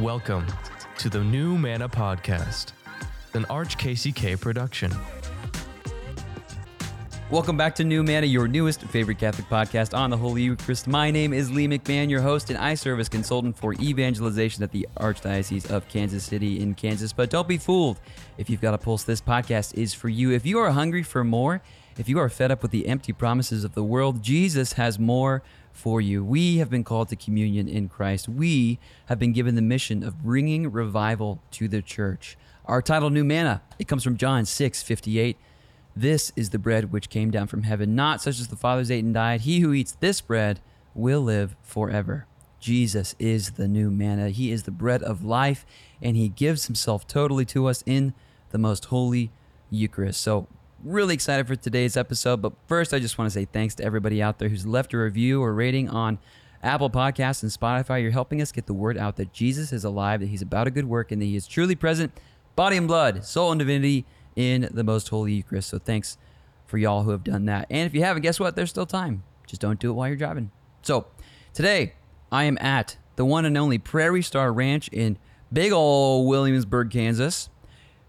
Welcome to the New Manna Podcast, an Arch KCK production. Welcome back to New Manna, your newest favorite Catholic podcast on the Holy Eucharist. My name is Lee McMahon, your host, and I serve as consultant for evangelization at the Archdiocese of Kansas City in Kansas. But don't be fooled. If you've got a pulse, this podcast is for you. If you are hungry for more, if you are fed up with the empty promises of the world, Jesus has more for you. We have been called to communion in Christ. We have been given the mission of bringing revival to the church. Our title, New Manna, it comes from John 6 58. This is the bread which came down from heaven, not such as the fathers ate and died. He who eats this bread will live forever. Jesus is the new manna. He is the bread of life, and he gives himself totally to us in the most holy Eucharist. So, really excited for today's episode. But first, I just want to say thanks to everybody out there who's left a review or rating on Apple Podcasts and Spotify. You're helping us get the word out that Jesus is alive, that he's about a good work, and that he is truly present, body and blood, soul and divinity in the most holy Eucharist. So thanks for y'all who have done that. And if you haven't, guess what? There's still time. Just don't do it while you're driving. So today, I am at the one and only Prairie Star Ranch in big ol' Williamsburg, Kansas.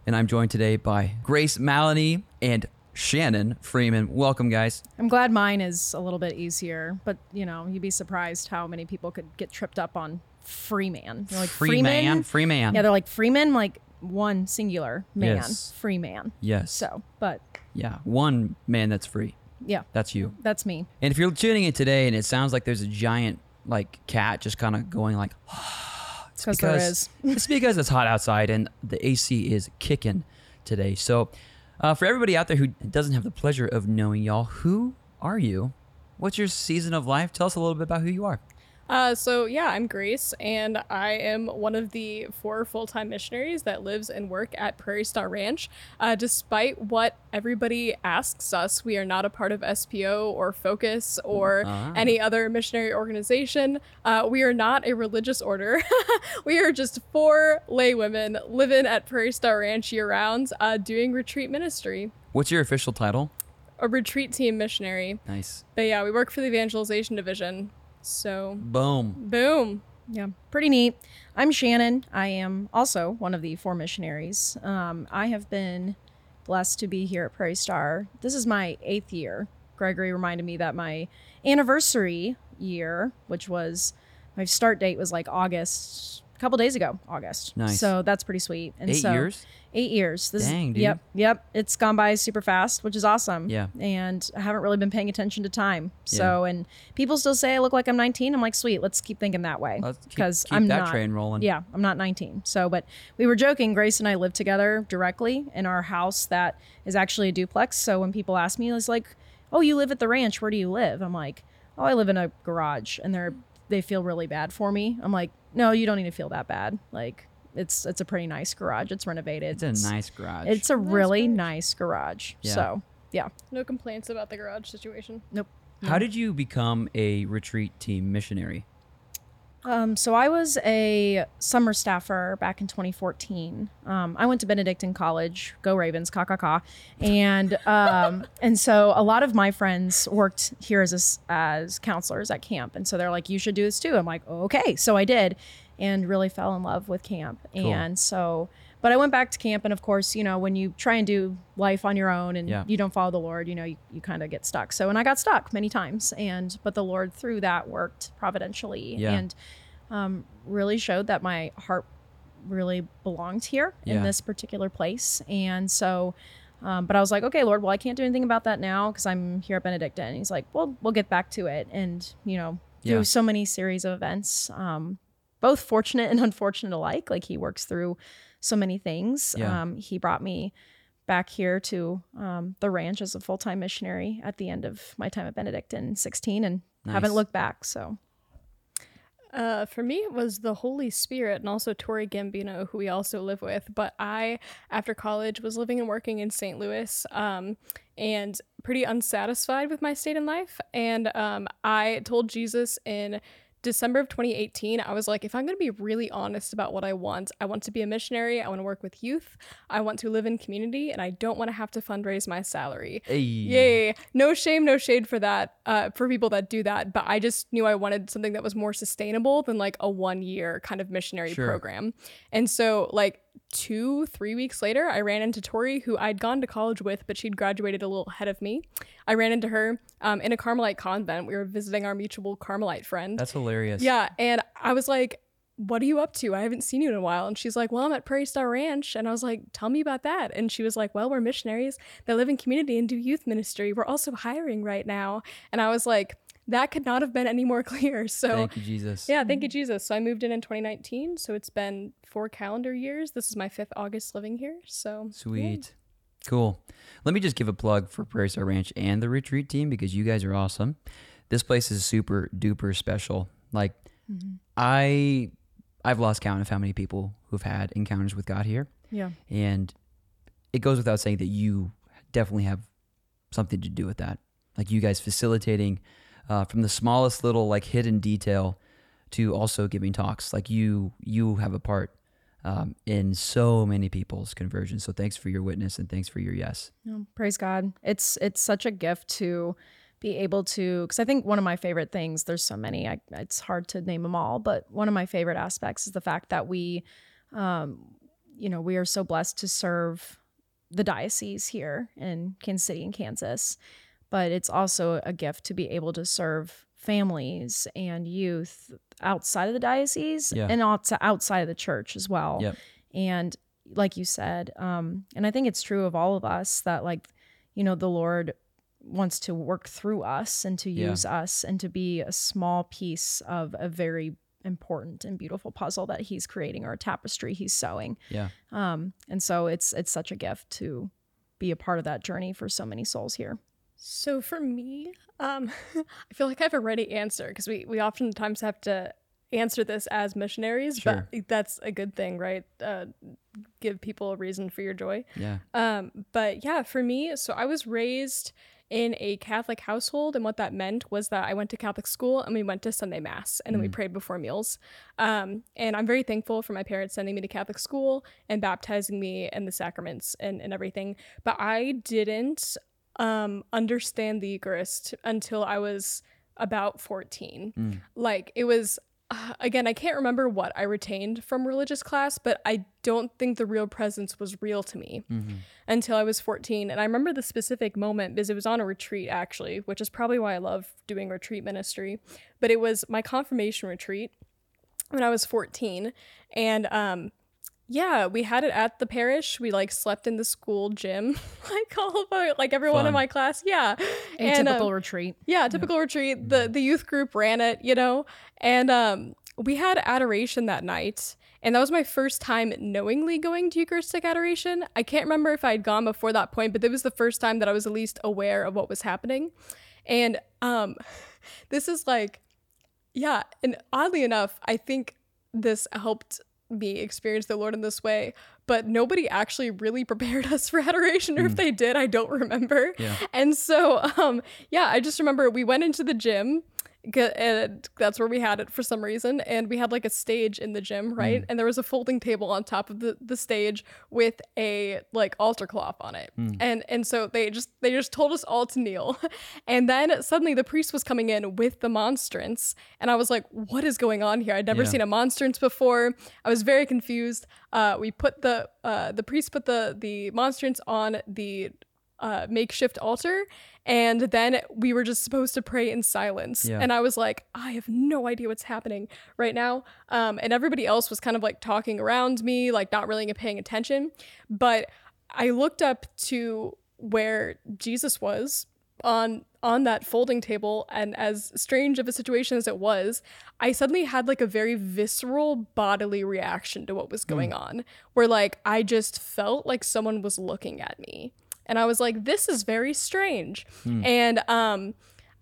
And I'm joined today by Grace Malinee and Shannen Freeman. Welcome, guys. I'm glad mine is a little bit easier, but you know, you'd be surprised how many people could get tripped up on Freeman. They're like Freeman? Freeman. Yeah, they're like Freeman, like one singular man, Yes. free man. Yes. So, but Yeah, one man that's free. yeah, That's you. that's me. And if you're tuning in today and it sounds like there's a giant like cat just kind of going like, ah. It's 'Cause there is. it's because it's hot outside and the AC is kicking today. So, uh, for everybody out there who doesn't have the pleasure of knowing y'all, who are you? What's your season of life? Tell us a little bit about who you are. Uh, so yeah, I'm Grace, and I am one of the four full-time missionaries that lives and work at Prairie Star Ranch. Uh, despite what everybody asks us, we are not a part of SPO or Focus or Ah. any other missionary organization. Uh, we are not a religious order. we are just four lay women living at Prairie Star Ranch year-round, uh, doing retreat ministry. What's your official title? A retreat team missionary. Nice. But yeah, we work for the evangelization division. So Boom. boom. Yeah, pretty neat. I'm Shannen. I am also one of the four missionaries. Um, I have been blessed to be here at Prairie Star. This is my eighth year. Gregory reminded me that my anniversary year, which was my start date, was like August, a couple days ago, August. Nice. So that's pretty sweet. And Eight so, years? Eight years. This Dang, dude. Yep, yep. It's gone by super fast, which is awesome. Yeah. And I haven't really been paying attention to time. So, and people still say I look like I'm 19. I'm like, sweet, let's keep thinking that way. Let's keep- Because I'm that not. train rolling. Yeah, I'm not 19. So, but we were joking. Grace and I live together directly in our house that is actually a duplex. So when people ask me, it's like, oh, you live at the ranch. Where do you live? I'm like, oh, I live in a garage. And they're, they feel really bad for me. I'm like, no, you don't need to feel that bad. Like, it's it's a pretty nice garage. It's renovated. It's a nice garage. It's a really garage. nice garage. Yeah. So yeah, No complaints about the garage situation. nope. How did you become a retreat team missionary? Um, so I was a summer staffer back in 2014. Um, I went to Benedictine College, go Ravens, ka ka ka, and um, and so a lot of my friends worked here as a s as counselors at camp, and so they're like, you should do this too. I'm like, okay, so I did, and really fell in love with camp, and so. But I went back to camp, and of course, you know, when you try and do life on your own and Yeah. you don't follow the Lord, you know, you, you kind of get stuck. So, and I got stuck many times, and but the Lord through that worked providentially, Yeah. and um, really showed that my heart really belonged here Yeah. in this particular place. And so, um, but I was like, okay, Lord, well, I can't do anything about that now because I'm here at Benedictine. And he's like, well, we'll get back to it. And, you know, through so many series of events, um, both fortunate and unfortunate alike, like he works through so many things. Yeah. Um, he brought me back here to um, the ranch as a full time missionary at the end of my time at Benedictine in 16 and haven't looked back. So, Uh, for me, it was the Holy Spirit and also Tori Gambino, who we also live with. But I, after college, was living and working in St. Louis um, and pretty unsatisfied with my state in life. And um, I told Jesus in December of 2018, I was like, if I'm going to be really honest about what I want, I want to be a missionary. I want to work with youth. I want to live in community, and I don't want to have to fundraise my salary. Hey. Yay. No shame, no shade for that, uh, for people that do that. But I just knew I wanted something that was more sustainable than like a one year kind of missionary Sure. program. And so, like, two, three weeks later, I ran into Tori, who I'd gone to college with, but she'd graduated a little ahead of me. I ran into her um, in a Carmelite convent. We were visiting our mutual Carmelite friend. That's hilarious. Yeah, and I was like, "What are you up to? I haven't seen you in a while." And she's like, "Well, I'm at Prairie Star Ranch." And I was like, "Tell me about that." And she was like, "Well, we're missionaries that live in community and do youth ministry. We're also hiring right now." And I was like, "That could not have been any more clear." So, Thank you, Jesus. yeah, thank you, Jesus. So I moved in in 2019. So it's been four calendar years. This is my fifth August living here. So yeah. Sweet. Cool. Let me just give a plug for Prairie Star Ranch and the retreat team because you guys are awesome. This place is super duper special. Like mm-hmm. I I've lost count of how many people who've had encounters with God here. Yeah. And it goes without saying that you definitely have something to do with that. Like you guys facilitating uh, from the smallest little like hidden detail to also giving talks. Like you you have a part um, in so many people's conversions. So thanks for your witness and thanks for your yes. No, praise God. It's it's such a gift to be able to because I think one of my favorite things. There's so many. I, it's hard to name them all, but one of my favorite aspects is the fact that we, um, you know, we are so blessed to serve the diocese here in Kansas City and Kansas, but it's also a gift to be able to serve families and youth outside of the diocese Yeah. and outs- outside of the church as well. Yep. And like you said, um, and I think it's true of all of us that like, you know, the Lord wants to work through us and to Yeah. use us and to be a small piece of a very important and beautiful puzzle that he's creating or a tapestry he's sewing. Yeah. Um, and so it's it's such a gift to be a part of that journey for so many souls here. So for me, um, I feel like I have a ready answer because we we oftentimes have to answer this as missionaries, Sure. but that's a good thing, right? Uh, give people a reason for your joy. Yeah. Um, but yeah, for me, so I was raised in a Catholic household, and what that meant was that I went to Catholic school and we went to Sunday Mass and then we prayed before meals. Um, and I'm very thankful for my parents sending me to Catholic school and baptizing me and the sacraments and, and everything. But I didn't um, understand the Eucharist until I was about 14. Like it was uh, again, I can't remember what I retained from religious class, but I don't think the real presence was real to me until I was 14. And I remember the specific moment because it was on a retreat, actually, which is probably why I love doing retreat ministry. But it was my confirmation retreat when I was 14. And um, yeah, we had it at the parish. We like slept in the school gym, like all of our, like everyone Fun. in my class. Yeah. A And, um, typical retreat. yeah, typical retreat. The the youth group ran it, you know, and um, we had adoration that night, and that was my first time knowingly going to Eucharistic adoration. I can't remember if I had gone before that point, but it was the first time that I was at least aware of what was happening, and um, this is like, yeah, and oddly enough, I think this helped me experience the Lord in this way, but nobody actually really prepared us for adoration, or if they did, I don't remember. Yeah. And so, um, yeah, I just remember we went into the gym. And that's where we had it for some reason, and we had like a stage in the gym, right? And there was a folding table on top of the, the stage with a like altar cloth on it, and and so they just they just told us all to kneel, and then suddenly the priest was coming in with the monstrance, and I was like, what is going on here? I'd never Yeah. seen a monstrance before. I was very confused. Uh, we put the uh, the priest put the the monstrance on the uh, makeshift altar, and then we were just supposed to pray in silence. Yeah. And I was like, I have no idea what's happening right now. Um, and everybody else was kind of like talking around me, like not really paying attention. But I looked up to where Jesus was on on that folding table and as strange of a situation as it was i suddenly had like a very visceral bodily reaction to what was going on where like i just felt like someone was looking at me and i was like this is very strange and um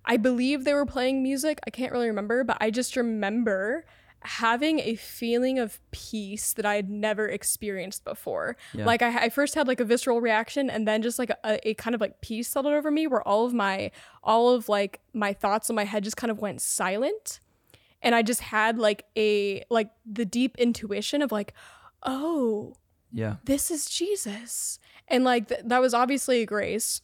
i believe they were playing music i can't really remember but i just remember having a feeling of peace that I had never experienced before. Yeah. Like I, I first had like a visceral reaction and then just like a, a kind of like peace settled over me where all of my all of like my thoughts in my head just kind of went silent. and I just had like a like the deep intuition of like, oh, Yeah. this is Jesus. And like th- that was obviously a grace.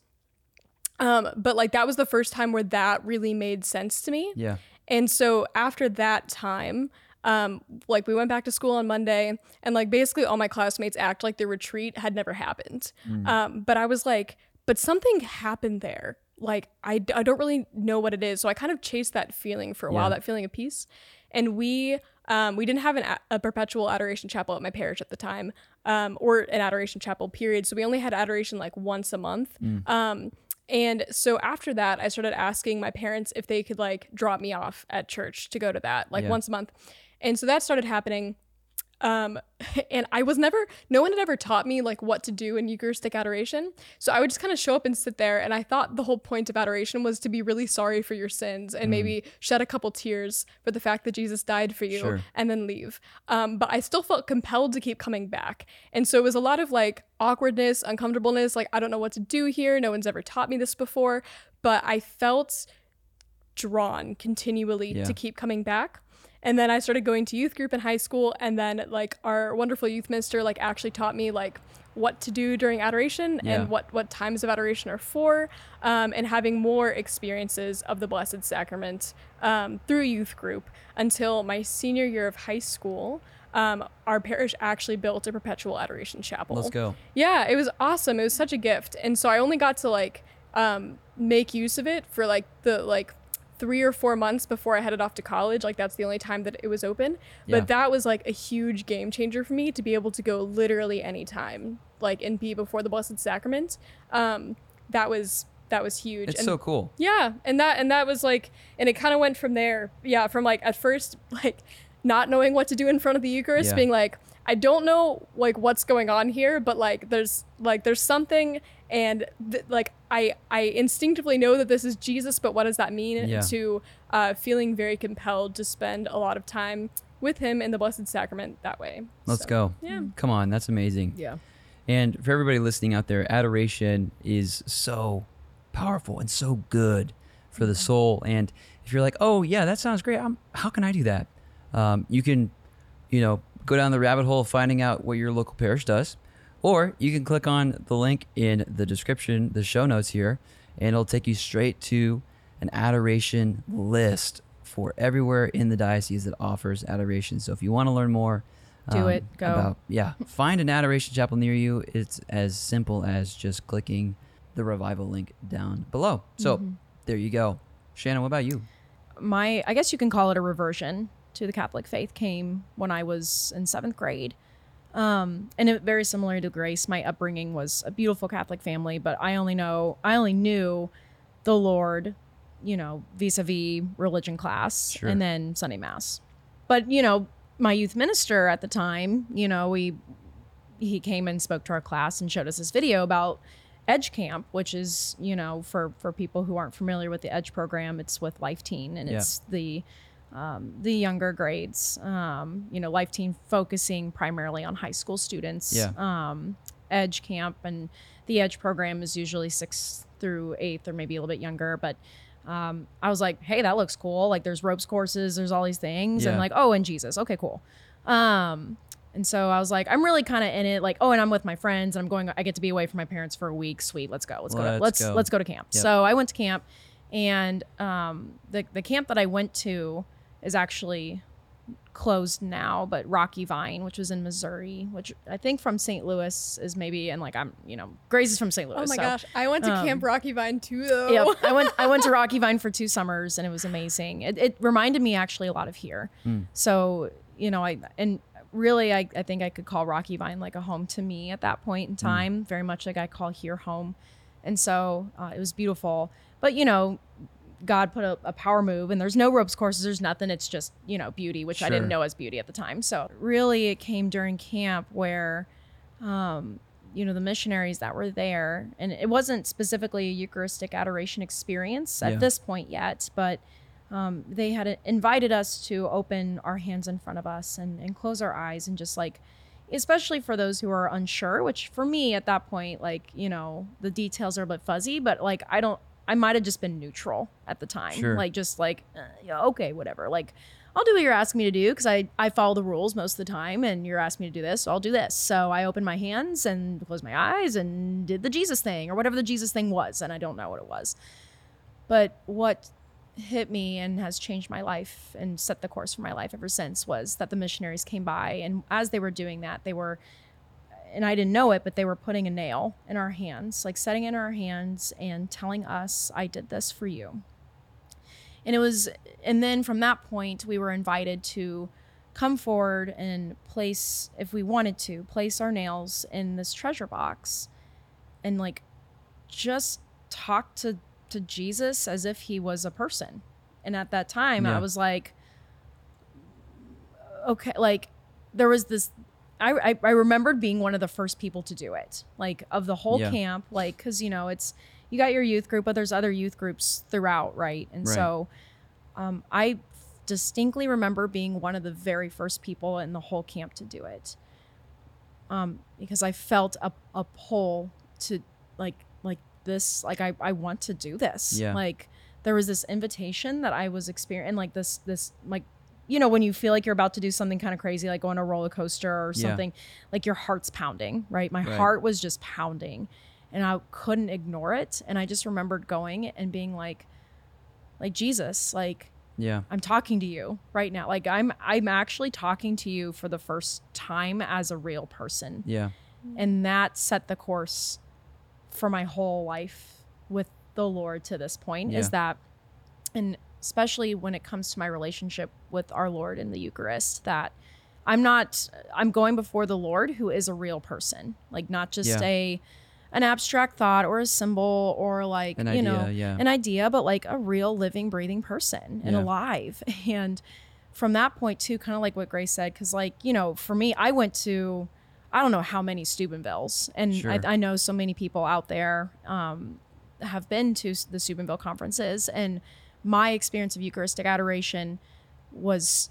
Um, but like that was the first time where that really made sense to me. Yeah. And so after that time, um, like we went back to school on Monday, and like basically all my classmates act like the retreat had never happened. Um, but I was like, but something happened there. Like I, I don't really know what it is. So I kind of chased that feeling for a while, that feeling of peace. And we, um, we didn't have an, a perpetual adoration chapel at my parish at the time, um, or an adoration chapel period. So we only had adoration like once a month. Um, and so after that, I started asking my parents if they could like drop me off at church to go to that like Yeah. once a month. And so that started happening. Um, and I was never, no one had ever taught me like what to do in Eucharistic adoration. So I would just kind of show up and sit there. And I thought the whole point of adoration was to be really sorry for your sins and maybe shed a couple tears for the fact that Jesus died for you Sure. and then leave. Um, but I still felt compelled to keep coming back. And so it was a lot of like awkwardness, uncomfortableness. Like, I don't know what to do here. No one's ever taught me this before. But I felt drawn continually Yeah. to keep coming back. And then I started going to youth group in high school and then like our wonderful youth minister like actually taught me like what to do during adoration Yeah. and what what times of adoration are for um, and having more experiences of the blessed sacrament um, through youth group until my senior year of high school um, our parish actually built a perpetual adoration chapel Let's go. yeah, it was awesome. It was such a gift. And so I only got to like um make use of it for like the like three or four months before I headed off to college. Like that's the only time that it was open. Yeah. But that was like a huge game changer for me to be able to go literally anytime, like and be before the Blessed Sacrament. Um, that was that was huge. It's and so cool. yeah, and that and that was like, and it kind of went from there. Yeah, from like at first like not knowing what to do in front of the Eucharist, Yeah. being like, I don't know like what's going on here, but like there's like there's something, and th- like I I instinctively know that this is Jesus, but what does that mean? Yeah. To uh, feeling very compelled to spend a lot of time with Him in the Blessed Sacrament that way. Let's So, go. Yeah. Come on, that's amazing. Yeah. And for everybody listening out there, adoration is so powerful and so good for the soul. And if you're like, oh yeah, that sounds great, um, how can I do that? Um, you can, you know, go down the rabbit hole of finding out what your local parish does, or you can click on the link in the description, the show notes here, and it'll take you straight to an adoration list for everywhere in the diocese that offers adoration. So if you want to learn more, Do it. Go. about yeah, find an adoration chapel near you. It's as simple as just clicking the revival link down below. So Mm-hmm. there you go. Shannen, what about you? my I guess you can call it a reversion to the Catholic faith came when I was in seventh grade. Um, and it, very similar to Grace, my upbringing was a beautiful Catholic family, but I only know I only knew the Lord, you know, vis-a-vis religion class Sure. and then Sunday mass. But you know, my youth minister at the time, you know, we he came and spoke to our class and showed us this video about Edge Camp, which is you know for for people who aren't familiar with the Edge program, it's with Life Teen and Yeah. it's the um, the younger grades. Um, you know, Life Teen focusing primarily on high school students. Yeah. Um, Edge Camp and the Edge program is usually sixth through eighth or maybe a little bit younger, but. Um, I was like, hey, that looks cool. Like, there's ropes courses, there's all these things, yeah. and like, oh, and Jesus, okay, cool. Um, and so I was like, I'm really kind of in it, like, oh, and I'm with my friends, and I'm going. I get to be away from my parents for a week. Sweet, let's go. Let's go. Let's To, let's go. let's go to camp. Yep. So I went to camp, and um, the the camp that I went to is actually closed now, but Rocky Vine, which was in Missouri, which I think from St. Louis is maybe, and like I'm, you know, Grace is from St. Louis. Oh my so- gosh, I went to um, Camp Rocky Vine too, though. Yep. I went I went to Rocky Vine for two summers and it was amazing. It, it reminded me actually a lot of here. So, you know, I and really I, I think I could call Rocky Vine like a home to me at that point in time, very much like I call here home. And so uh, it was beautiful. But, you know, God put a, a power move and there's no ropes courses, there's nothing. It's just, you know, beauty, which I didn't know as beauty at the time. So really it came during camp where um, you know, the missionaries that were there, and it wasn't specifically a Eucharistic adoration experience at Yeah. this point yet, but um, they had invited us to open our hands in front of us and, and close our eyes and just like, especially for those who are unsure, which for me at that point, like, you know, the details are a bit fuzzy, but like, I don't, I might have just been neutral at the time. Sure. Like, just like, uh, yeah, okay, whatever. Like, I'll do what you're asking me to do because I, I follow the rules most of the time and you're asking me to do this, so I'll do this. So I opened my hands and closed my eyes and did the Jesus thing or whatever the Jesus thing was. And I don't know what it was. But what hit me and has changed my life and set the course for my life ever since was that the missionaries came by. And as they were doing that, they were, and I didn't know it, but they were putting a nail in our hands, like setting it in our hands and telling us, I did this for you and it was and then from that point we were invited to come forward and place if we wanted to place our nails in this treasure box and like just talk to to Jesus as if he was a person and at that time Yeah. I was like okay like there was this I, I, I remembered being one of the first people to do it like of the whole Yeah. camp like because you know it's you got your youth group but there's other youth groups throughout right and Right. so um, i distinctly remember being one of the very first people in the whole camp to do it um, because i felt a, a pull to like like this like I, I want to do this Yeah. like there was this invitation that i was experiencing like this this like you know when you feel like you're about to do something kind of crazy like go on a roller coaster or Yeah. something like your heart's pounding right my Right. heart was just pounding and i couldn't ignore it and i just remembered going and being like like jesus like Yeah. i'm talking to you right now like i'm i'm actually talking to you for the first time as a real person Yeah. and that set the course for my whole life with the lord to this point Yeah. is that and especially when it comes to my relationship with our lord in the eucharist that i'm not i'm going before the lord who is a real person like not just Yeah. a an abstract thought or a symbol or like An you know yeah. an idea but like a real living breathing person and Yeah. alive and from that point too kind of like what grace said because like you know for me i went to i don't know how many steubenvilles and Sure. I, I know so many people out there um, have been to the steubenville conferences and my experience of eucharistic adoration was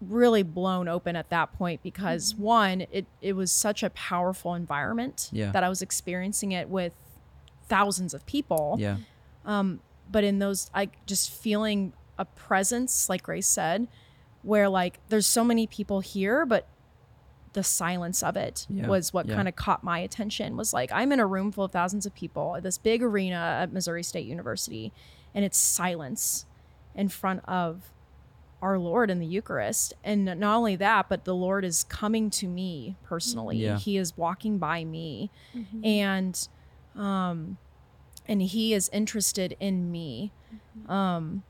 really blown open at that point because one it, it was such a powerful environment Yeah. that i was experiencing it with thousands of people Yeah. Um, but in those i just feeling a presence like grace said where like there's so many people here but the silence of it Yeah, was what yeah. kind of caught my attention was like i'm in a room full of thousands of people at this big arena at missouri state university and it's silence in front of our lord in the eucharist. And not only that but the lord is coming to me personally. Yeah. he is walking by me. And um and he is interested in me. Um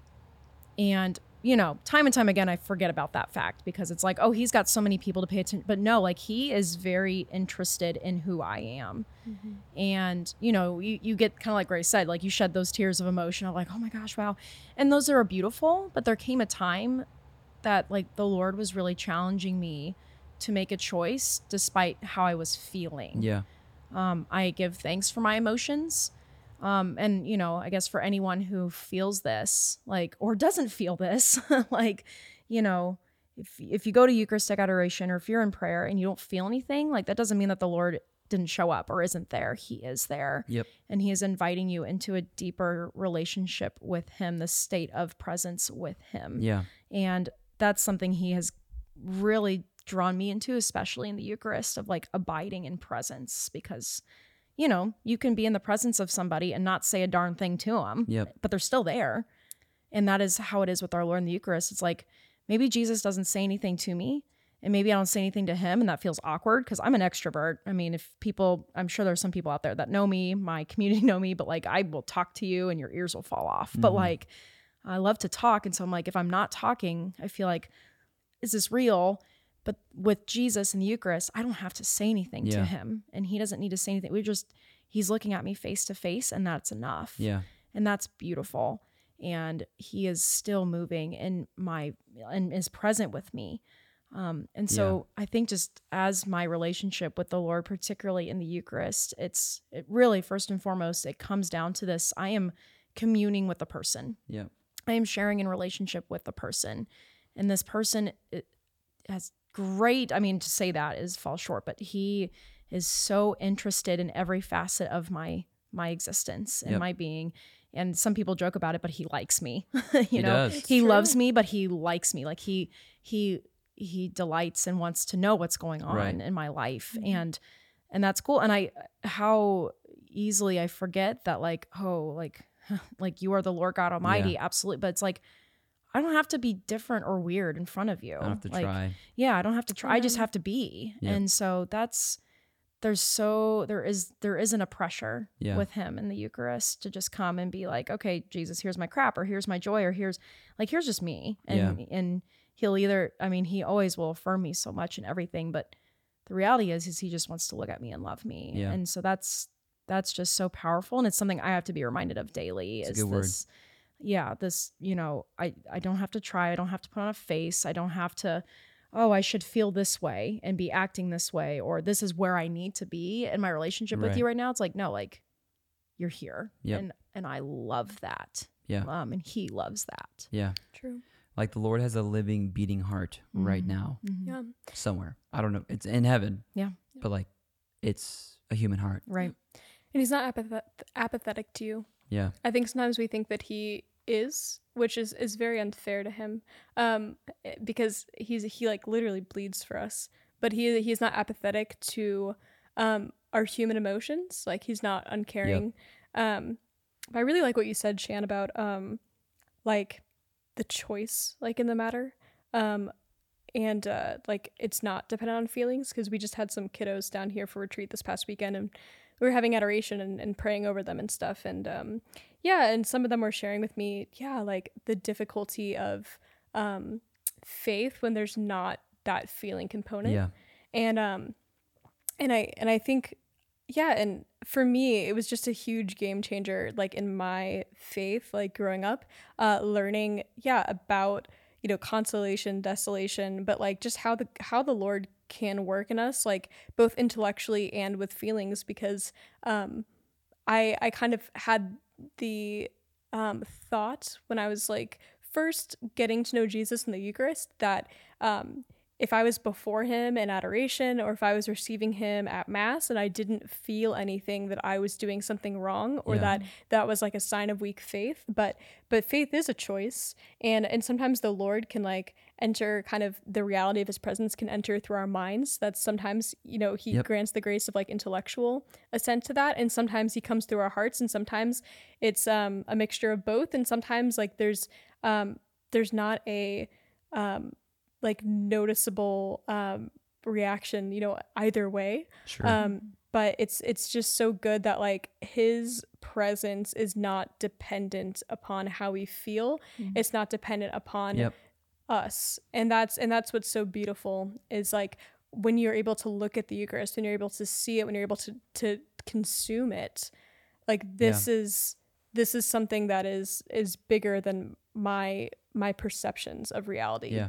and you know time and time again i forget about that fact because it's like oh he's got so many people to pay attention but no like he is very interested in who i am and you know you, you get kind of like grace said like you shed those tears of emotion of like oh my gosh wow and those are beautiful but there came a time that like the lord was really challenging me to make a choice despite how i was feeling Yeah. um, I give thanks for my emotions. Um, and you know, I guess for anyone who feels this, like, or doesn't feel this, like, you know, if if you go to Eucharistic adoration or if you're in prayer and you don't feel anything, like that doesn't mean that the Lord didn't show up or isn't there. He is there. Yep. And he is inviting you into a deeper relationship with him, the state of presence with him. Yeah. And that's something he has really drawn me into, especially in the Eucharist, of like abiding in presence because, you know, you can be in the presence of somebody and not say a darn thing to them, Yep. but they're still there. And that is how it is with our Lord in the Eucharist. It's like maybe Jesus doesn't say anything to me. And maybe I don't say anything to him, and that feels awkward because I'm an extrovert. I mean, if people, I'm sure there's some people out there that know me, my community know me, but like I will talk to you and your ears will fall off. But mm-hmm. like, I love to talk. And so I'm like, if I'm not talking, I feel like, is this real? But with Jesus in the Eucharist, I don't have to say anything Yeah. to him. And he doesn't need to say anything. We just, he's looking at me face to face, and that's enough. Yeah. And that's beautiful. And he is still moving in my, and is present with me. Um, and so I think just as my relationship with the Lord, particularly in the Eucharist, it's it really first and foremost, it comes down to this I am communing with the person. Yeah. I am sharing in relationship with the person. And this person has great, I mean, to say that is fall short, but he is so interested in every facet of my my existence and Yep. my being and some people joke about it, but he likes me. you He know, does. He true. loves me, but he likes me. Like he he he delights and wants to know what's going on Right. in my life, Mhm. and and that's cool. And I how easily I forget that like oh like like you are the Lord God Almighty, absolutely. But it's like I don't have to be different or weird in front of you. I don't have to like, try. yeah i don't have to try i just have to be Yep. and so that's there's so there is there isn't a pressure Yeah. with him in the eucharist to just come and be like okay jesus here's my crap or here's my joy or here's like here's just me and and he'll either i mean he always will affirm me so much and everything but the reality is is he just wants to look at me and love me Yeah. and so that's that's just so powerful and it's something i have to be reminded of daily It's a is good word. This yeah this you know i i don't have to try i don't have to put on a face i don't have to oh i should feel this way and be acting this way or this is where i need to be in my relationship with you right now it's like no like you're here Yep. and and i love that Yeah. um and he loves that Yeah. True. Like the Lord has a living, beating heart right Mhm. now, Yeah. somewhere. I don't know. It's in heaven. Yeah. But like, it's a human heart. right And he's not apathet- apathetic to you. Yeah. I think sometimes we think that he is, which is is very unfair to him, um, eh, because he's he like literally bleeds for us, but he he's not apathetic to um, our human emotions. Like he's not uncaring. Um, but I really like what you said, Shan, about um, like the choice, like in the matter. Um, and uh, like it's not dependent on feelings because we just had some kiddos down here for retreat this past weekend and we were having adoration and, and praying over them and stuff and um, yeah and some of them were sharing with me yeah like the difficulty of um, faith when there's not that feeling component Yeah. and um and i and i think yeah and for me it was just a huge game changer like in my faith like growing up uh learning yeah about you know consolation desolation but like just how the how the lord can work in us like both intellectually and with feelings because um i i kind of had the um thought when i was like first getting to know jesus in the eucharist that um if I was before him in adoration or if I was receiving him at mass and I didn't feel anything that I was doing something wrong or Yeah. that that was like a sign of weak faith but but faith is a choice and and sometimes the lord can like enter kind of the reality of his presence can enter through our minds that's sometimes you know he Yep. grants the grace of like intellectual assent to that and sometimes he comes through our hearts and sometimes it's um a mixture of both and sometimes like there's um there's not a um like noticeable um reaction you know either way Sure. um but it's it's just so good that like his presence is not dependent upon how we feel Mhm. it's not dependent upon yep. us and that's and that's what's so beautiful is like when you're able to look at the eucharist when you're able to see it when you're able to to consume it like this is this is something that is is bigger than my my perceptions of reality Yeah.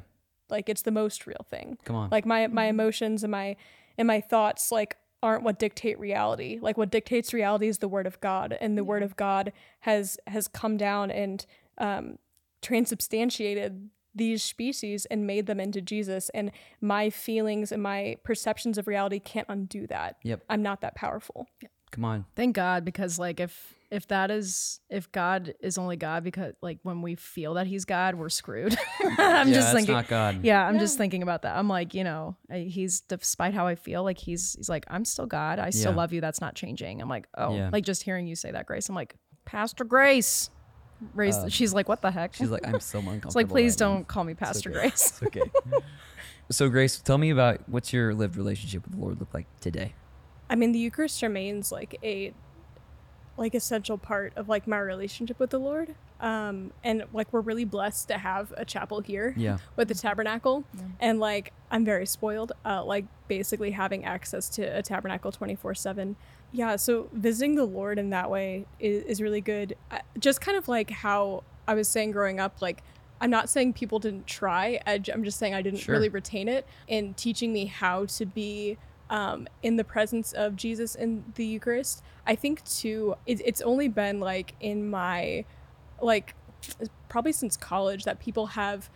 Like it's the most real thing. Come on. like my my emotions and my and my thoughts like aren't what dictate reality. Like what dictates reality is the word of god and the word of god has has come down and um transubstantiated these species and made them into jesus and my feelings and my perceptions of reality can't undo that. Yep. i'm not that powerful Come on. thank god because like if if that is if god is only god because like when we feel that he's god we're screwed i'm yeah, just that's thinking not God. yeah i'm just thinking about that i'm like you know I, he's despite how i feel like he's he's like i'm still god i still Yeah. love you that's not changing i'm like oh Yeah. like just hearing you say that grace i'm like pastor grace Raise, Um, she's like what the heck She's like, I'm so uncomfortable. it's like please right don't call me pastor okay. grace It's okay. so, Grace, tell me about what's your lived relationship with the Lord look like today? I mean, the Eucharist remains like a like essential part of like my relationship with the Lord. Um, and like we're really blessed to have a chapel here Yeah. with the tabernacle, Yeah. and like I'm very spoiled. Uh, like basically having access to a tabernacle 24 seven. Yeah, so visiting the Lord in that way is, is really good. I, just kind of like how I was saying growing up, like. I'm not saying people didn't try. I, am just saying I didn't Sure. really retain it in teaching me how to be um, in the presence of Jesus in the Eucharist. I think too, it, it's only been like in my, like, probably since college that people have,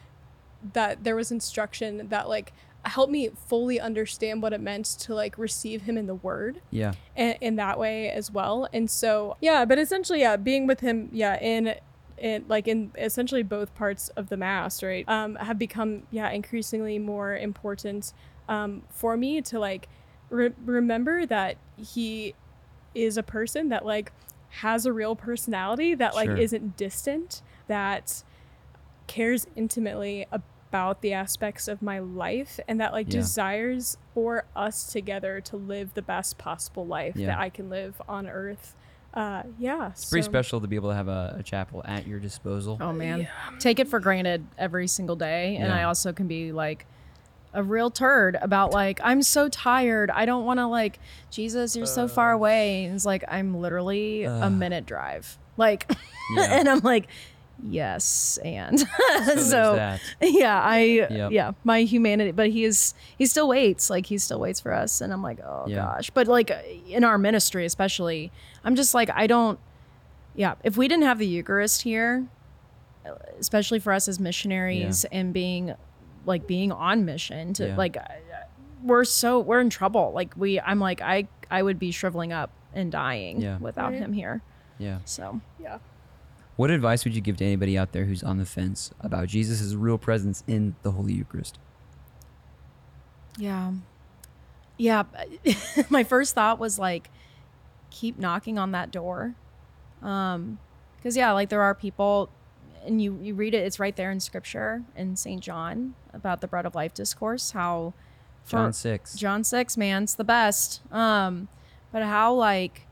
that there was instruction that like helped me fully understand what it meant to like receive him in the word Yeah. in, in that way as well. And so, yeah, but essentially, yeah, being with him, yeah, in in like in essentially both parts of the mass, right, um, have become yeah increasingly more important um, for me to like re- remember that he is a person that like has a real personality that like Sure. isn't distant that cares intimately about the aspects of my life and that like Yeah. desires for us together to live the best possible life Yeah. that I can live on earth. Uh, yeah, It's pretty special to be able to have a, a chapel at your disposal. Oh man, take it for granted every single day, and Yeah. I also can be like a real turd about like I'm so tired. I don't want to like Jesus. You're so far uh. away. And it's like I'm literally a minute drive. Like, Yeah. and I'm like, yes, and so, that. yeah, I Yep. yeah, my humanity. But he is he still waits. Like he still waits for us, and I'm like, oh Yeah. gosh. But like uh, in our ministry, especially, I'm just like I don't. Yeah, if we didn't have the Eucharist here, uh, especially for us as missionaries and being like being on mission to Yeah. like we're so we're in trouble like we i'm like i i would be shriveling up and dying Yeah. without Right. him here Yeah. so yeah. What advice would you give to anybody out there who's on the fence about Jesus' real presence in the Holy Eucharist? yeah yeah my first thought was like keep knocking on that door um because yeah like there are people and you you read it it's right there in scripture in st john about the bread of life discourse how John 6. John 6, man, it's the best. Um, but how like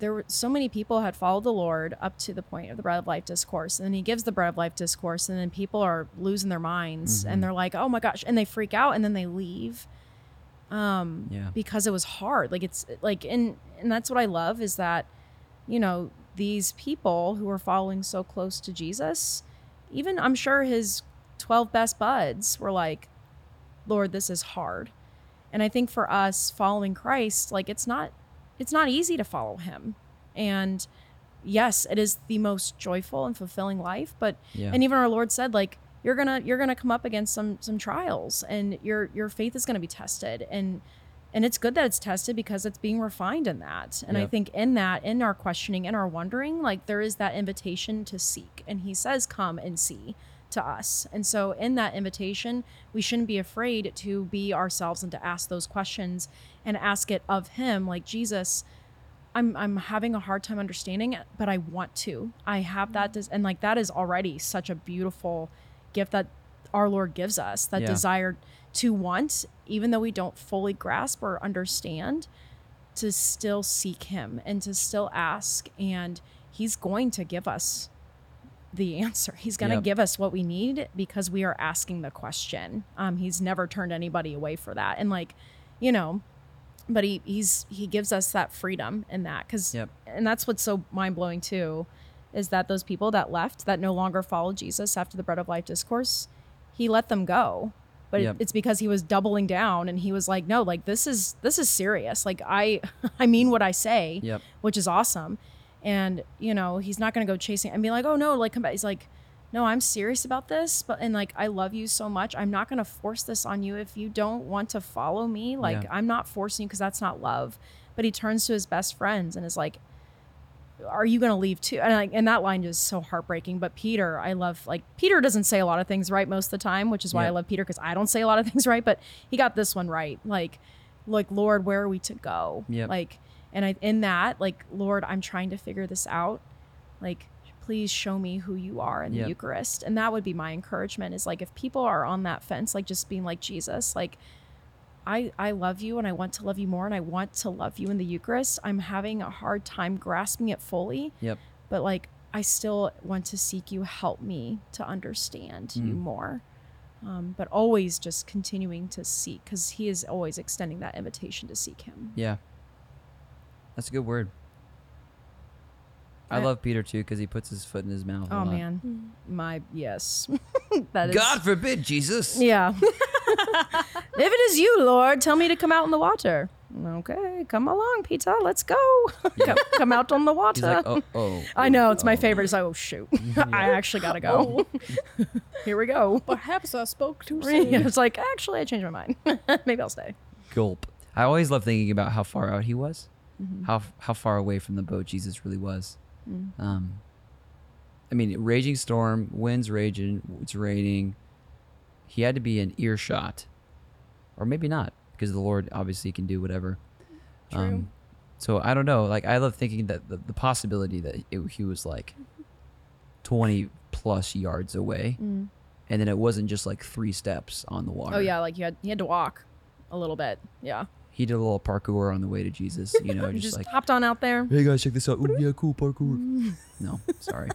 there were so many people had followed the Lord up to the point of the bread of life discourse, and then he gives the bread of life discourse, and then people are losing their minds and they're like, Oh my gosh, and they freak out and then they leave. Um Yeah. because it was hard. Like it's like and and that's what I love is that, you know, these people who are following so close to Jesus, even I'm sure his 12 best buds were like, Lord, this is hard. And I think for us following Christ, like it's not it's not easy to follow him. And yes, it is the most joyful and fulfilling life, but Yeah. and even our Lord said like you're going to you're going to come up against some some trials and your your faith is going to be tested and and it's good that it's tested because it's being refined in that. And I think in that in our questioning in our wondering, like there is that invitation to seek and he says come and see to us. And so, in that invitation, we shouldn't be afraid to be ourselves and to ask those questions and ask it of Him, like Jesus. I'm I'm having a hard time understanding it, but I want to. I have that, mm-hmm. des- and like that is already such a beautiful gift that our Lord gives us. That Yeah. desire to want, even though we don't fully grasp or understand, to still seek Him and to still ask, and He's going to give us the answer. He's going to Yep. give us what we need because we are asking the question. Um, he's never turned anybody away for that. And like, you know, but he he's he gives us that freedom in that because Yep. and that's what's so mind blowing too, is that those people that left that no longer followed Jesus after the bread of life discourse, he let them go. But Yep. it's because he was doubling down and he was like, no, like this is this is serious. Like I I mean what I say Yep. which is awesome. And you know, he's not gonna go chasing and be like, "Oh no, like come back." He's like, "No, I'm serious about this, but and like I love you so much. I'm not gonna force this on you if you don't want to follow me. Like Yeah. I'm not forcing you because that's not love." But he turns to his best friends and is like, "Are you gonna leave too?" And like, and that line is so heartbreaking. But Peter, I love like Peter doesn't say a lot of things right most of the time, which is why I love Peter because I don't say a lot of things right. But he got this one right. Like, like Lord, where are we to go? Yep. Like and I in that, like, Lord, I'm trying to figure this out. Like, please show me who you are in Yep. the Eucharist. And that would be my encouragement is like if people are on that fence, like just being like Jesus, like I I love you and I want to love you more and I want to love you in the Eucharist. I'm having a hard time grasping it fully, Yep. but like I still want to seek you. Help me to understand you Mm. more. Um, but always just continuing to seek because he is always extending that invitation to seek him. Yeah. That's a good word. I I- love Peter too because he puts his foot in his mouth. a Oh lot. man, my yes, that is God forbid, Jesus. Yeah. if it is you, Lord, tell me to come out in the water. okay, come along, Peter, let's go. come, come out on the water. He's like, oh, oh. I know it's my favorite. It's like, oh shoot, I actually gotta go. Here we go. Perhaps I spoke too Yeah, soon. it's like actually, I changed my mind. Maybe I'll stay. Gulp. I always love thinking about how far out he was, Mm-hmm. how how far away from the boat Jesus really was. Mm. Um, I mean, raging storm, winds raging, it's raining. He had to be an earshot, or maybe not, because the Lord obviously can do whatever. Um, True. so I don't know. Like I love thinking that the, the possibility that it, he was like twenty plus yards away, and then it wasn't just like three steps on the water. Oh yeah, like you had you had to walk a little bit. Yeah, he did a little parkour on the way to Jesus. You know, just, just like, hopped on out there. hey guys, check this out. Ooh, yeah, cool parkour. no, sorry.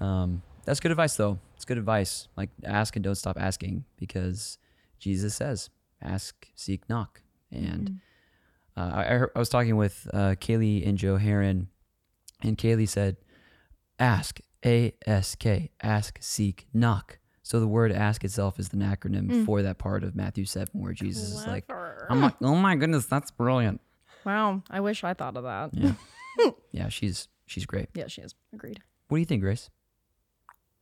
Um, that's good advice though. It's good advice. Like ask and don't stop asking because Jesus says, "Ask, seek, knock." And uh, I, I, heard, I was talking with uh, Kaylee and Joe Heron, and Kaylee said, "Ask, A S K, ask, seek, knock." So the word "ask" itself is an acronym for that part of Matthew seven, where Jesus is like, Clever. "I'm like, oh my goodness, that's brilliant." Wow, I wish I thought of that. Yeah, yeah, she's she's great. Yeah, she is. Agreed. What do you think, Grace?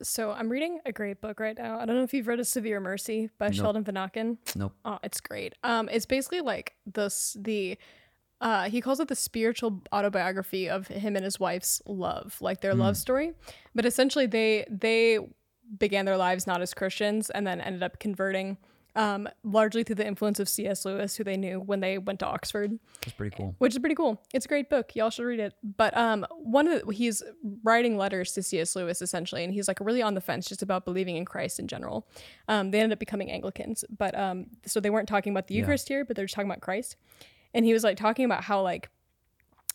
So I'm reading a great book right now. I don't know if you've read A Severe Mercy by Sheldon Vanauken. Nope. Oh, it's great. Um, it's basically like this the uh he calls it the spiritual autobiography of him and his wife's love, like their love story. But essentially they they began their lives not as Christians and then ended up converting um largely through the influence of C.S. Lewis, who they knew when they went to Oxford That's pretty cool. which is pretty cool. It's a great book. Y'all should read it. But um, one of the, he's writing letters to C.S. Lewis essentially, and he's like really on the fence just about believing in Christ in general. Um, they ended up becoming Anglicans, but um, so they weren't talking about the Eucharist here, but they're just talking about Christ. And he was like talking about how like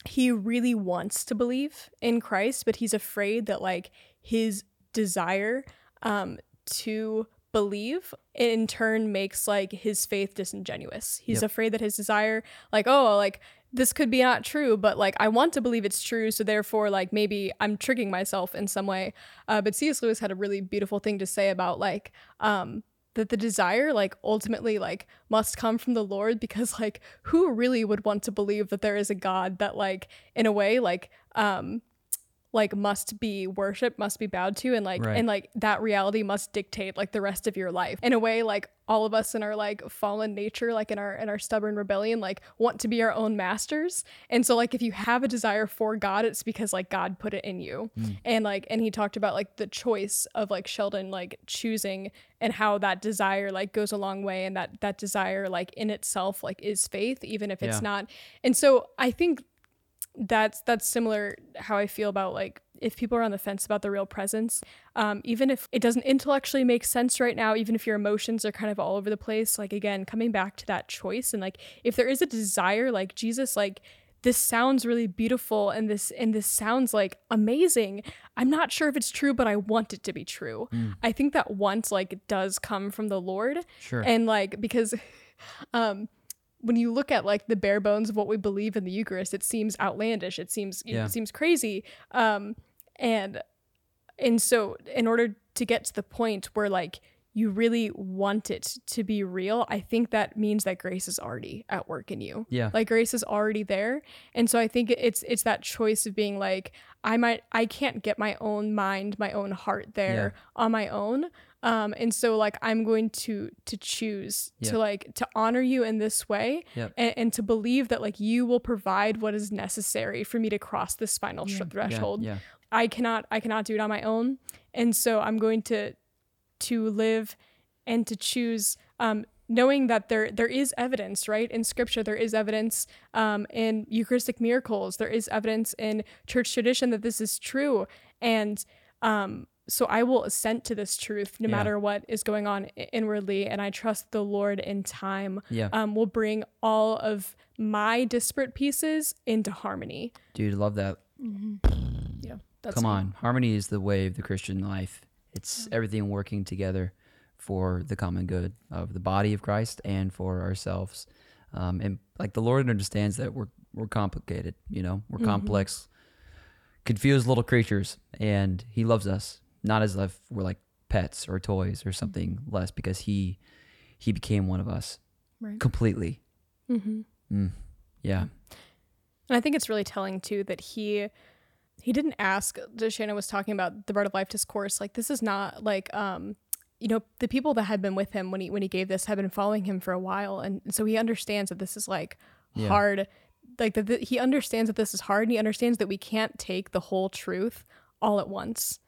he really wants to believe in Christ, but he's afraid that like his desire um to believe in turn makes like his faith disingenuous. He's Yep. afraid that his desire like oh like this could be not true, but like I want to believe it's true, so therefore like maybe I'm tricking myself in some way. Uh, but C.S. Lewis had a really beautiful thing to say about like um that the desire like ultimately like must come from the lord because like who really would want to believe that there is a god that like in a way like um like must be worshiped must be bowed to and like Right. and like that reality must dictate like the rest of your life. In a way like all of us in our like fallen nature like in our in our stubborn rebellion like want to be our own masters. And so like if you have a desire for god it's because like god put it in you. Hmm. And like and he talked about like the choice of like sheldon like choosing and how that desire like goes a long way and that that desire like in itself like is faith even if it's Yeah. not. And so i think that's that's similar how I feel about like if people are on the fence about the real presence, um, even if it doesn't intellectually make sense right now, even if your emotions are kind of all over the place, like again, coming back to that choice and like if there is a desire, like Jesus, like this sounds really beautiful and this and this sounds like amazing. I'm not sure if it's true, but I want it to be true. I think that once like does come from the Lord. Sure. And like because um when you look at like the bare bones of what we believe in the Eucharist, it seems outlandish. It seems Yeah. it seems crazy. Um, and and so in order to get to the point where like you really want it to be real, I think that means that grace is already at work in you. Yeah. Like grace is already there. And so I think it's it's that choice of being like I might I can't get my own mind, my own heart there on my own. Um and so like I'm going to to choose Yeah. to like to honor you in this way Yep. and, and to believe that like you will provide what is necessary for me to cross this final Yeah, threshold. Yeah. I cannot I cannot do it on my own. And so I'm going to to live and to choose um knowing that there there is evidence, right? In scripture there is evidence um in Eucharistic miracles, there is evidence in church tradition that this is true and um so I will assent to this truth no Yeah. matter what is going on inwardly and I trust the Lord in time Yeah. um will bring all of my disparate pieces into harmony. Dude, love that. Yeah, that's Come on. Harmony is the way of the Christian life. It's everything working together for the common good of the body of Christ and for ourselves. Um, and like the Lord understands that we're we're complicated, you know, we're complex, confused little creatures, and He loves us not as if we're like pets or toys or something less, because He He became one of us Right. completely. Mm-hmm. Yeah. And I think it's really telling too that he he didn't ask as Shannen was talking about the bread of life discourse. Like this is not like um you know, the people that had been with him when he when he gave this had been following him for a while. And so he understands that this is like Yeah. hard like that that he understands that this is hard and he understands that we can't take the whole truth all at once.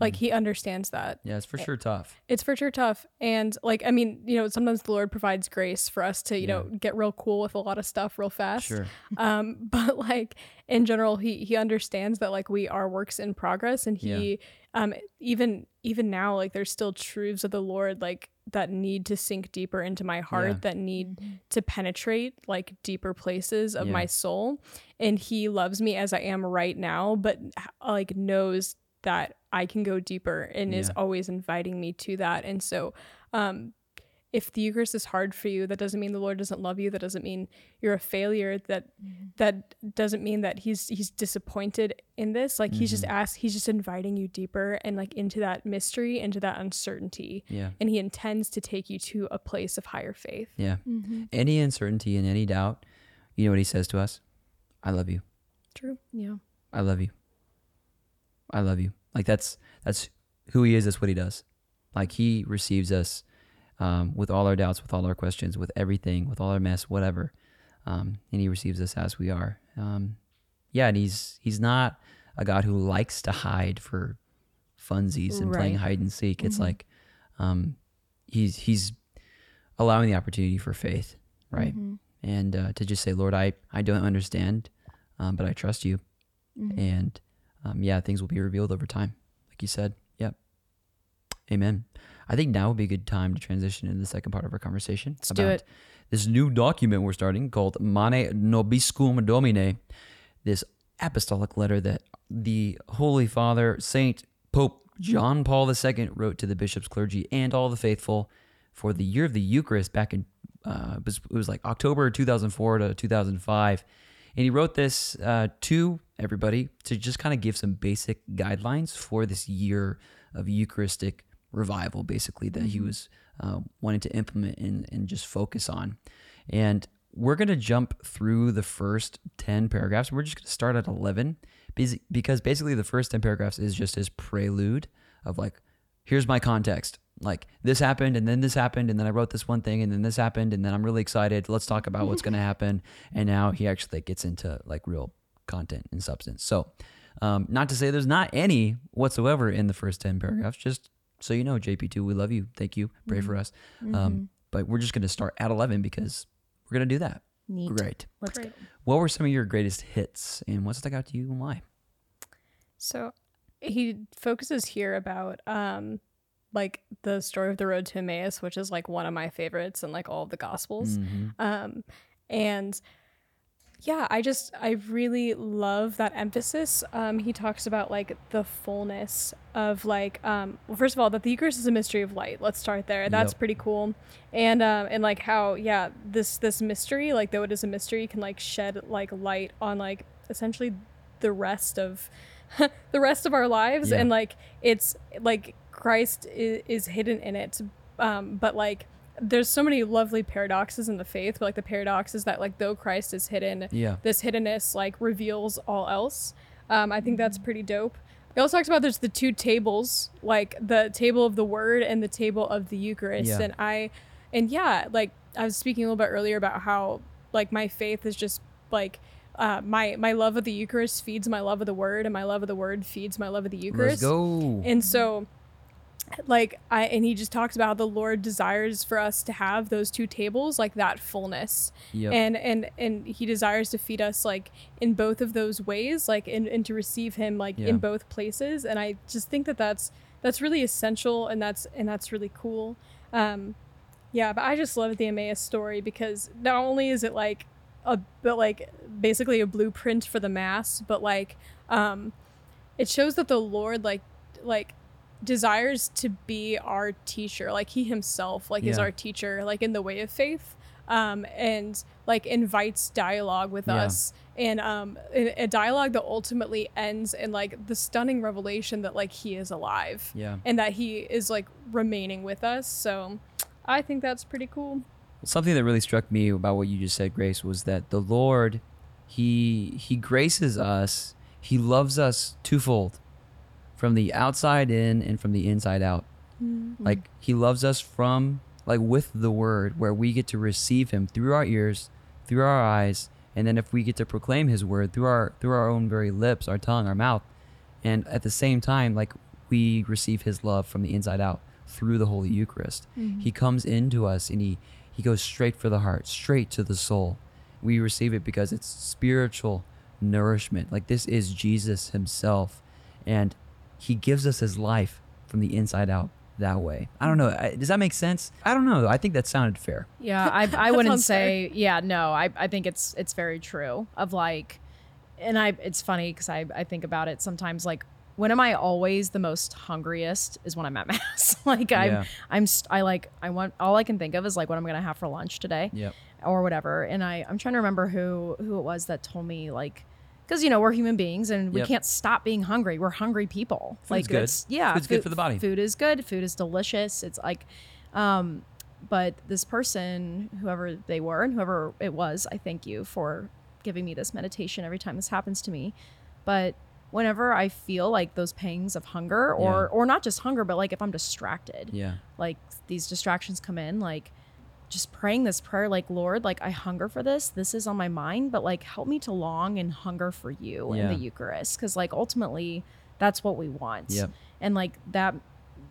Like he understands that Yeah, it's for sure tough. it's for sure tough and like i mean you know sometimes the lord provides grace for us to you know get real cool with a lot of stuff real fast Sure. um but like in general he he understands that like we are works in progress and he um even even now like there's still truths of the lord like that need to sink deeper into my heart Yeah. that need to penetrate like deeper places of Yeah. my soul and he loves me as i am right now but like knows that i can go deeper and is always inviting me to that and so um if the Eucharist is hard for you, that doesn't mean the Lord doesn't love you. That doesn't mean you're a failure. That mm-hmm. that doesn't mean that he's he's disappointed in this. Like he's just mm-hmm. asked, he's just inviting you deeper and like into that mystery, into that uncertainty. Yeah. And he intends to take you to a place of higher faith. Yeah. Mm-hmm. Any uncertainty and any doubt, you know what he says to us? I love you. True. Yeah. I love you. I love you. Like that's that's who he is. That's what he does. Like he receives us um, with all our doubts, with all our questions, with everything, with all our mess, whatever. Um, and he receives us as we are. Um, yeah, and he's he's not a God who likes to hide for funsies and playing hide and seek. It's like um, he's he's allowing the opportunity for faith, right? And uh, to just say, Lord, I I don't understand, um, but I trust you and um, yeah, things will be revealed over time, like you said. Yep. Amen. I think now would be a good time to transition into the second part of our conversation. Let's do it. This new document we're starting called Mane Nobiscum Domine, this apostolic letter that the Holy Father, Saint Pope John Paul II, wrote to the bishops, clergy, and all the faithful for the year of the Eucharist back in, uh, it, was, it was like October 2004 to 2005. And he wrote this uh, to everybody to just kind of give some basic guidelines for this year of Eucharistic revival, basically, that he was uh, wanting to implement and, and just focus on. And we're going to jump through the first 10 paragraphs. We're just going to start at 11 because basically the first 10 paragraphs is just his prelude of like, here's my context. Like this happened and then this happened and then I wrote this one thing and then this happened and then I'm really excited. Let's talk about what's going to happen. And now he actually gets into like real content and substance. So, um, not to say there's not any whatsoever in the first 10 paragraphs, just so you know, JP2, we love you. Thank you. Pray for us. Um, but we're just going to start at 11 because we're going to do that. Neat. Great. Let's Great. What were some of your greatest hits and what stuck out to you and why? So he focuses here about um like the story of the road to Emmaus, which is like one of my favorites in like all of the gospels. Um and yeah, I just I really love that emphasis. Um he talks about like the fullness of like um well first of all that the Eucharist is a mystery of light. Let's start there. That's Yep. pretty cool. And um and like how yeah, this this mystery, like though it is a mystery, can like shed like light on like essentially the rest of the rest of our lives Yeah. and like it's like christ is, is hidden in it um but like there's so many lovely paradoxes in the faith but like the paradox is that like though christ is hidden Yeah. this hiddenness like reveals all else um i think that's pretty dope he also talks about there's the two tables like the table of the word and the table of the eucharist Yeah. and i and yeah like i was speaking a little bit earlier about how like my faith is just like uh, my my love of the Eucharist feeds my love of the Word, and my love of the Word feeds my love of the Eucharist. Let's Eucharist. go. And so, like I and he just talks about how the Lord desires for us to have those two tables, like that fullness, Yep. and and and he desires to feed us like in both of those ways, like and, and to receive Him like Yeah. in both places. And I just think that that's that's really essential, and that's and that's really cool. Um, yeah, but I just love the Emmaus story because not only is it like a but like basically a blueprint for the mass, but like um it shows that the Lord like like desires to be our teacher, like he himself like is our teacher like in the way of faith. Um, and like invites dialogue with Yeah. us and um, a dialogue that ultimately ends in like the stunning revelation that like he is alive yeah. and that he is like remaining with us. So I think that's pretty cool. something that really struck me about what you just said, Grace, was that the Lord, he he graces us. He loves us twofold, from the outside in and from the inside out. Mm-hmm. Like he loves us from like with the word, where we get to receive him through our ears, through our eyes, and then if we get to proclaim his word through our through our own very lips, our tongue, our mouth, and at the same time, like we receive his love from the inside out through the Holy Eucharist. Mm-hmm. He comes into us and he he goes straight for the heart, straight to the soul. We receive it because it's spiritual nourishment. Like this is Jesus himself and he gives us his life from the inside out that way. I don't know. I- Does that make sense? I don't know. I think that sounded fair. Yeah, I, I wouldn't sounds fair. say. Yeah, no, I, I think it's it's very true. Of like, and I it's funny because I I think about it sometimes. Like, when am I always the most hungriest? Is when I'm at mass. like I'm Yeah. I'm st- I like I want all I can think of is like what I'm gonna have for lunch today Yep. or whatever. And I I'm trying to remember who who it was that told me like. Because you know we're human beings and we Yep. can't stop being hungry. We're hungry people. Food's like good. it's yeah, Food's good for the body. Food is good. Food is delicious. It's like, um, but this person, whoever they were and whoever it was, I thank you for giving me this meditation every time this happens to me. But whenever I feel like those pangs of hunger or Yeah. or not just hunger, but like if I'm distracted, Yeah. like these distractions come in, like just praying this prayer like lord like i hunger for this. This is on my mind but like help me to long and hunger for you in the eucharist. Because like ultimately that's what we want. And like that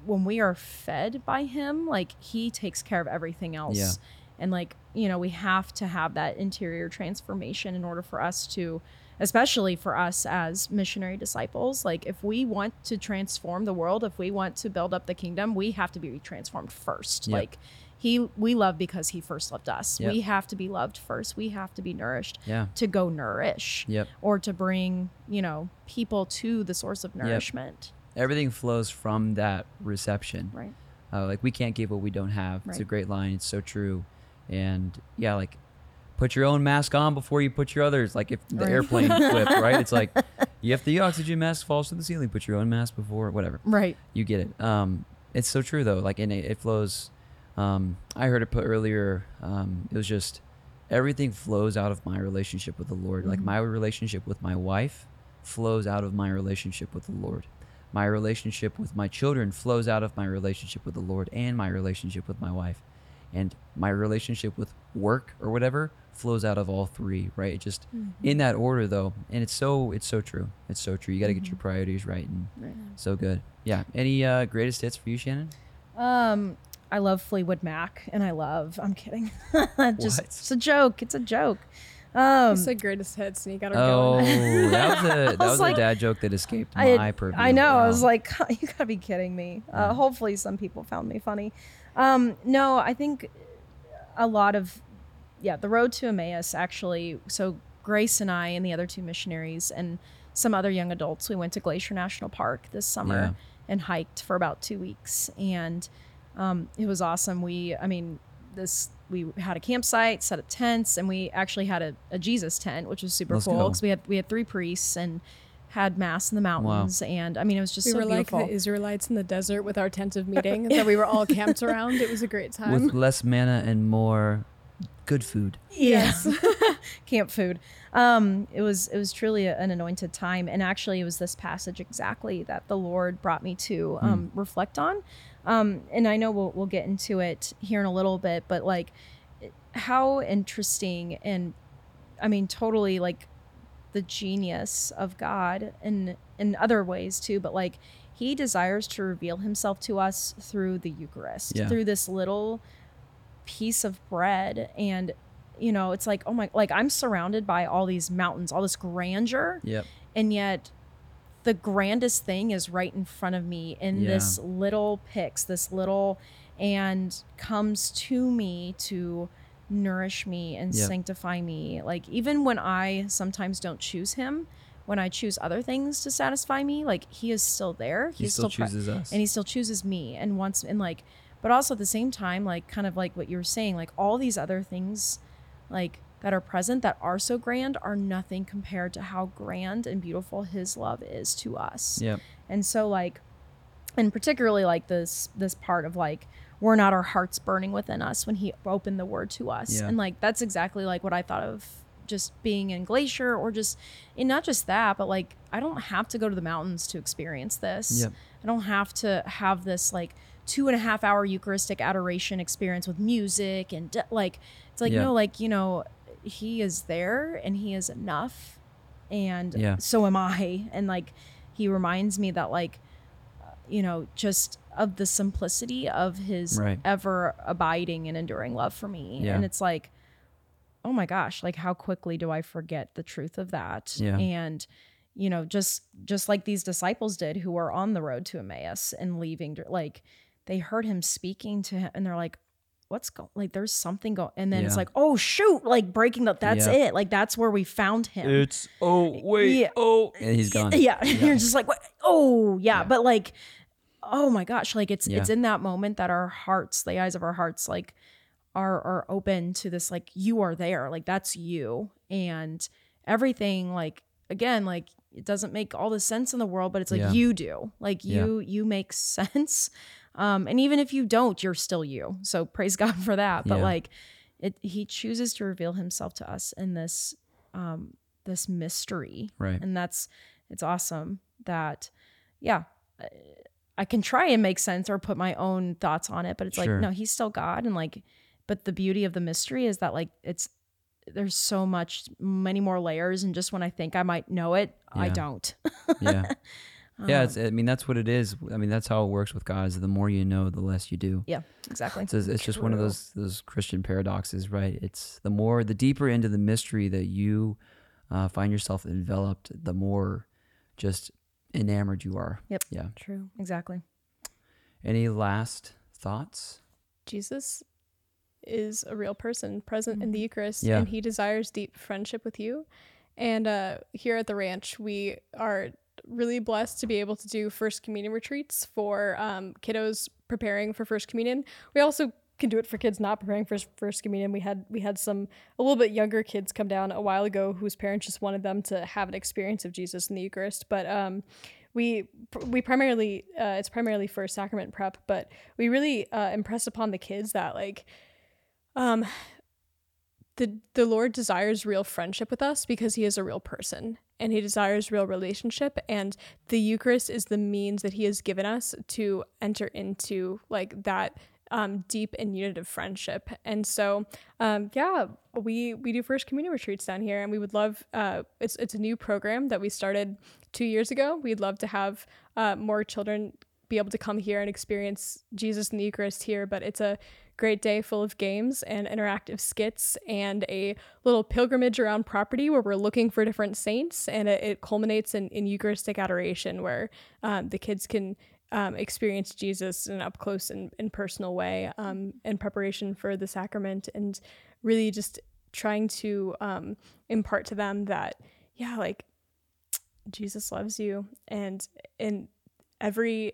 when we are fed by him like he takes care of everything else. Yeah. and like you know we have to have that interior transformation in order for us to especially for us as missionary disciples like if we want to transform the world if we want to build up the kingdom we have to be transformed first. Yep. like he we love because he first loved us Yep. we have to be loved first we have to be nourished Yeah. to go nourish Yep. or to bring you know people to the source of nourishment Everything flows from that reception. right Uh, like we can't give what we don't have. It's a great line. It's so true. And yeah, like put your own mask on before you put your others. Like if the Right. airplane flipped, right? It's like you have the oxygen mask falls to the ceiling. Put your own mask before whatever. right You get it. Um, it's so true though. Like and it, it flows. Um, I heard it put earlier. Um, it was just everything flows out of my relationship with the Lord. Like Mhm. my relationship with my wife flows out of my relationship with the Lord. My relationship with my children flows out of my relationship with the Lord and my relationship with my wife. And my relationship with work or whatever flows out of all three, right? It just in that order though. And it's so it's so true. It's so true. You got to get your priorities right and right so good. Yeah. Any uh, greatest hits for you, Shannen? Um, I love Fleetwood Mac, and I love. I'm kidding. Just What? it's a joke. It's a joke. Um, You said greatest hits and you got her Oh, going. that was a that was was, like- a dad joke that escaped I, my purview. I know. I was like, you gotta be kidding me. Uh, Yeah. hopefully, some people found me funny. Um, no, I think a lot of, yeah, the road to Emmaus actually. So Grace and I and the other two missionaries and some other young adults, we went to Glacier National Park this summer Yeah. and hiked for about two weeks, and um, it was awesome. We, I mean, this we had a campsite, set up tents, and we actually had a, a Jesus tent, which was super Let's cool because we had we had three priests and had mass in the mountains, and I mean it was just We so were beautiful. like the Israelites in the desert with our tent of meeting that we were all camped around. It was a great time. with less manna and more good food. yes, camp food. Um, it was it was truly a- an anointed time, and actually it was this passage exactly that the Lord brought me to um, reflect on. Um, and I know we'll we'll get into it here in a little bit, but like how interesting and I mean totally like the genius of God and in other ways too, but like he desires to reveal himself to us through the Eucharist, Yeah. through this little piece of bread and you know, it's like, oh my like I'm surrounded by all these mountains, all this grandeur, Yep. and yet the grandest thing is right in front of me in Yeah. this little pyx, this little and comes to me to nourish me and Yep. sanctify me. Like even when I sometimes don't choose him, when I choose other things to satisfy me, like he is still there. He He's still pre- chooses us. and he still chooses me and wants and like but also at the same time like kind of like what you were saying like all these other things like that are present that are so grand are nothing compared to how grand and beautiful his love is to us Yeah. and so like and particularly like this this part of like we're not our hearts burning within us when he opened the word to us Yeah. and like that's exactly like what i thought of just being in glacier or just and not just that but like i don't have to go to the mountains to experience this Yep. i don't have to have this like two and a half hour eucharistic adoration experience with music and de- like it's like Yeah. no like you know he is there and he is enough and Yeah. so am i and like he reminds me that like uh, you know, just of the simplicity of his Right. ever abiding and enduring love for me. Yeah. And it's like, oh my gosh, like how quickly do I forget the truth of that? Yeah. And you know, just just like these disciples did who were on the road to Emmaus and leaving like they heard him speaking to him and they're like what's going like there's something going and then it's like oh shoot like breaking the that's Yeah. it like that's where we found him It's oh wait Yeah. oh and he's gone. yeah, you're just like, what? Oh, yeah. But like, oh my gosh, like it's it's in that moment that our hearts, the eyes of our hearts, like are are open to this. Like you are there. Like that's you, and everything. Like again, like it doesn't make all the sense in the world, but it's like Yeah. you do. Like Yeah. you you make sense. Um, and even if you don't, you're still you. So praise God for that. But Yeah. like, it he chooses to reveal Himself to us in this um this mystery Right. and that's it's awesome that yeah i can try and make sense or put my own thoughts on it but it's Sure. like no he's still god and like but the beauty of the mystery is that like it's there's so much many more layers and just when i think i might know it i don't Yeah. Yeah, Um, it's, I mean that's what it is. I mean that's how it works with God. Is the more you know, the less you do. yeah exactly It's, it's just one of those those Christian paradoxes, right? It's the more the deeper into the mystery that you uh, find yourself enveloped, the more just enamored you are. Yep. Yeah. true exactly Any last thoughts? Jesus is a real person present in the Eucharist, Yeah. and he desires deep friendship with you. And uh, here at the ranch, we are really blessed to be able to do First Communion retreats for um, kiddos preparing for First Communion. We also can do it for kids not preparing for First Communion. We had we had some a little bit younger kids come down a while ago whose parents just wanted them to have an experience of Jesus in the Eucharist, but um, we we primarily uh, it's primarily for sacrament prep, but we really uh, impress upon the kids that like um the the Lord desires real friendship with us because he is a real person and he desires real relationship and the Eucharist is the means that he has given us to enter into like that um, deep and unitive friendship. And so um, yeah, we we do first communion retreats down here and we would love uh, it's it's a new program that we started two years ago. We'd love to have uh, more children be able to come here and experience Jesus in the Eucharist here, but it's a great day full of games and interactive skits and a little pilgrimage around property where we're looking for different saints. And it, it culminates in, in Eucharistic adoration where um, the kids can um, experience Jesus in an up close and, and personal way um, in preparation for the sacrament and really just trying to um, impart to them that, yeah, like Jesus loves you. And in every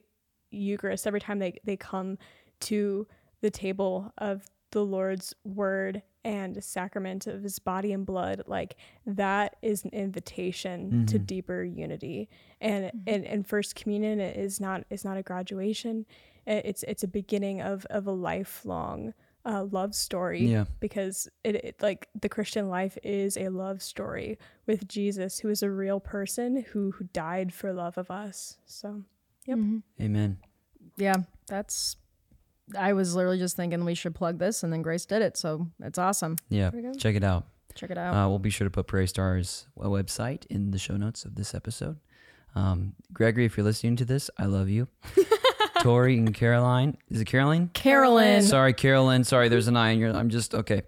Eucharist, every time they, they come to the table of the Lord's word and sacrament of his body and blood, like that is an invitation to mm-hmm. deeper unity. And mm-hmm. and, and first communion is not is not a graduation. It's it's a beginning of of a lifelong uh, love story Yeah. because it, it like the Christian life is a love story with Jesus who is a real person who who died for love of us. So Yep. Mm-hmm. Amen. yeah that's i was literally just thinking we should plug this and then grace did it so it's awesome Yeah. Check it out. check it out Uh, we'll be sure to put Prairie Stars uh, website in the show notes of this episode. Um, Gregory, if you're listening to this, I love you. Tori and Caroline. Is it Caroline? carolyn Sorry, Carolyn. Sorry, there's an I in your. I'm just okay.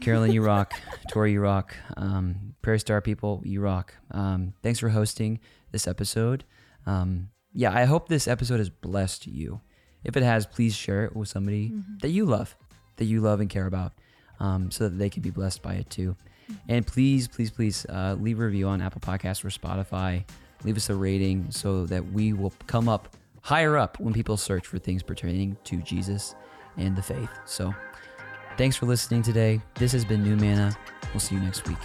Carolyn, you rock. Tori, you rock. Um, Prairie Star people, you rock. Um, thanks for hosting this episode. Um, yeah, I hope this episode has blessed you. If it has, please share it with somebody that you love, that you love and care about, um, so that they can be blessed by it too. And please, please, please uh, leave a review on Apple Podcasts or Spotify. Leave us a rating so that we will come up higher up when people search for things pertaining to Jesus and the faith. So, thanks for listening today. This has been New Manna. We'll see you next week.